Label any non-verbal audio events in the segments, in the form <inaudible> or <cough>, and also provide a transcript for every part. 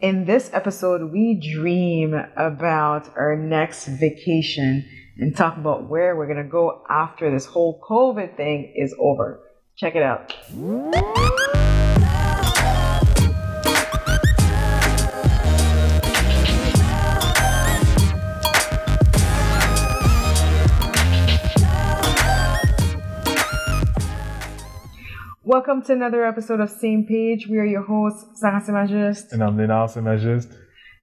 In this episode, we dream about our next vacation and talk about where we're going to go after this whole COVID thing is over. Check it out. Welcome to another episode of Same Page. We are your hosts, Sarah. And I'm Linal Semagist.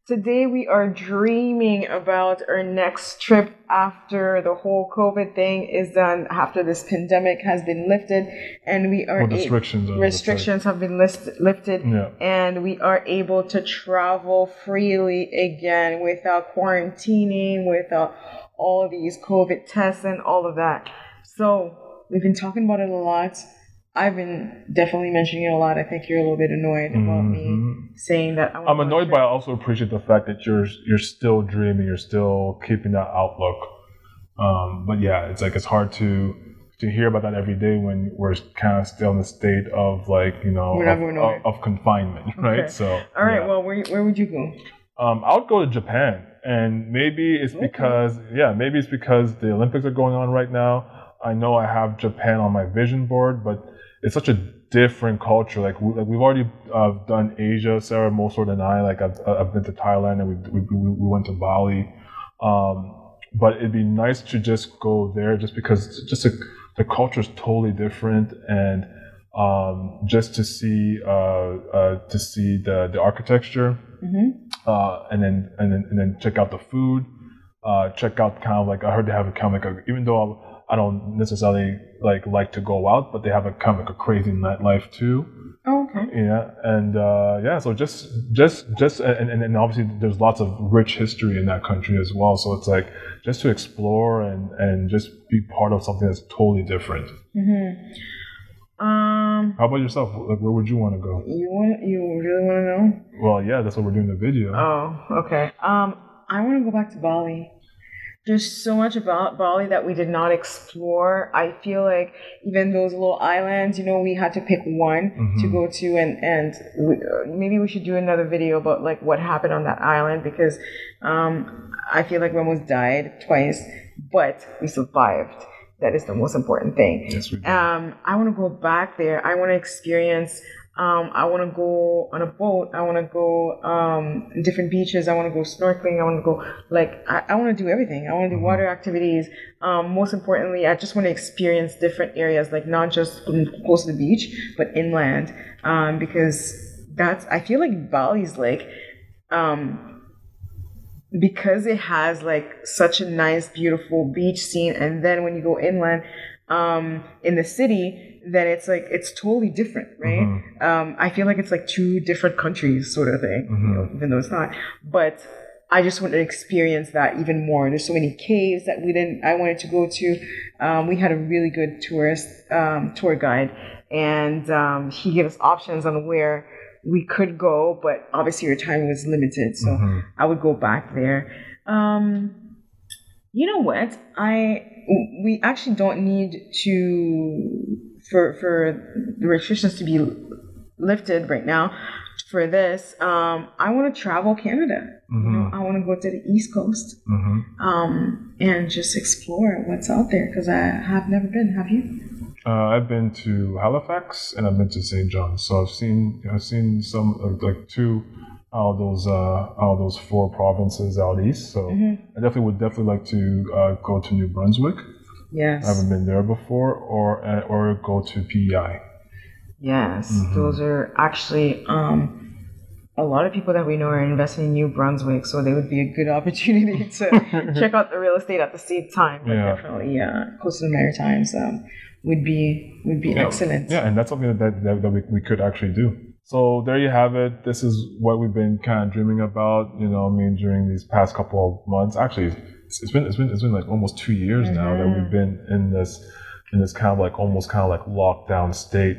Today we are dreaming about our next trip after the whole COVID thing is done, after this pandemic has been lifted, and we are well, restrictions a- restrictions have been list- lifted, yeah. and we are able to travel freely again without quarantining, without all these COVID tests and all of that. So we've been talking about it a lot I've been definitely mentioning it a lot. I think you're a little bit annoyed about mm-hmm. me saying that. I am annoyed, but I also appreciate the fact that you're you're still dreaming. You're still keeping that outlook. Um, but yeah, it's like it's hard to to hear about that every day when we're kind of still in the state of like you know of, of, of, confinement, <laughs> right? Okay. So all right. Yeah. Well, where where would you go? Um, I would go to Japan, and maybe it's okay. because yeah, maybe it's because the Olympics are going on right now. I know I have Japan on my vision board, but it's such a different culture. Like, we, like we've already uh, done Asia, Sarah Mosor and I. Like I've, I've been to Thailand and we, we, we went to Bali. Um, but it'd be nice to just go there just because just a, the culture is totally different and um, just to see uh, uh, to see the, the architecture mm-hmm. uh, and then and then and then check out the food uh, check out kind of like I heard they have a kind of like a, even though I don't necessarily like like to go out, but they have a kind of like a crazy nightlife too. Oh, okay. Yeah, and uh, yeah, so just just just and, and, and obviously there's lots of rich history in that country as well. So it's like just to explore and and just be part of something that's totally different. Mm-hmm. Um. How about yourself? Like, where would you want to go? You want you really want to know? Well, yeah, that's what we're doing the video. Oh, okay. Um, I want to go back to Bali there's so much about Bali that we did not explore. I feel like even those little islands, you know, we had to pick one mm-hmm. to go to, and and we, uh, maybe we should do another video about like what happened on that island because um, I feel like we almost died twice, but we survived. That is the most important thing. Yes, we Um, I want to go back there. I want to experience um, I want to go on a boat. I want to go um, different beaches. I want to go snorkeling. I want to go like I, I want to do everything. I want to do mm-hmm. water activities. Um, most importantly, I just want to experience different areas, like not just close to the beach, but inland, um, because that's I feel like Bali's like um, because it has like such a nice, beautiful beach scene, and then when you go inland um, in the city then it's like it's totally different, right? Mm-hmm. Um, I feel like it's like two different countries, sort of thing, mm-hmm. you know, even though it's not. But I just wanted to experience that even more. There's so many caves that we didn't. I wanted to go to. Um, we had a really good tourist um, tour guide, and um, he gave us options on where we could go, but obviously our time was limited, so mm-hmm. I would go back there. Um, you know what? I we actually don't need to for for the restrictions to be lifted right now for this, um, I want to travel Canada. Mm-hmm. You know, I want to go to the East Coast mm-hmm. um, and just explore what's out there because I have never been. Have you? Uh, I've been to Halifax and I've been to St. John's, so I've seen I've seen some uh, like two out of those uh, out of those four provinces out east. So mm-hmm. I definitely would definitely like to uh, go to New Brunswick. Yes. I haven't been there before, or uh, or go to PEI. Yes, mm-hmm. those are actually um, a lot of people that we know are investing in New Brunswick, so they would be a good <laughs> opportunity to <laughs> check out the real estate at the same time. But yeah. definitely, yeah, coastal Maritimes um, would be would be yeah. excellent. Yeah, and that's something that that, that we, we could actually do. So there you have it. This is what we've been kind of dreaming about. You know, I mean, during these past couple of months, actually it's been it's been it's been like almost two years mm-hmm. now that we've mm-hmm. been in this in this kind of like almost kind of like lockdown state.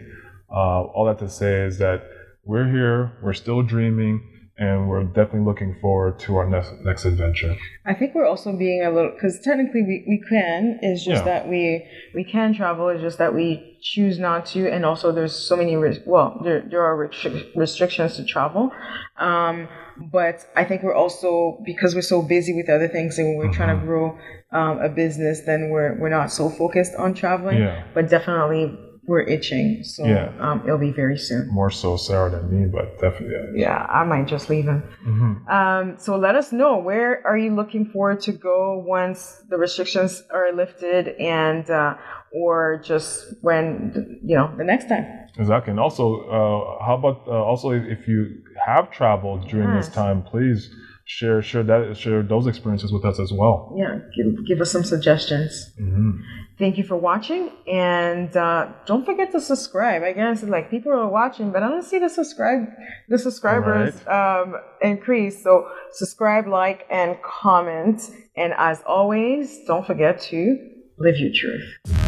Uh, all that to say is that we're here, we're still dreaming, and we're definitely looking forward to our next next adventure. I think we're also being a little because technically we, we can. It's just Yeah. that we we can travel. It's just that we choose not to, and also there's so many well there there are restric- restrictions to travel. Um, but I think we're also because we're so busy with other things and we're trying to Mm-hmm. grow um, a business, then we're we're not so focused on traveling. Yeah. But definitely we're itching, so Yeah. um, it'll be very soon. More so Sarah than me, but definitely. Yeah, I might just leave him. hmm Um, so let us know where are you looking forward to go once the restrictions are lifted, and uh, or just when you know the next time. Exactly. And also, uh, how about uh, also if if you have traveled during this time, please share share that share those experiences with us as well. Yeah, give, give us some suggestions. hmm Thank you for watching, and uh, don't forget to subscribe. I guess like people are watching, but I don't see the subscribe the subscribers um, increase. So subscribe, like, and comment. And as always, don't forget to live your truth.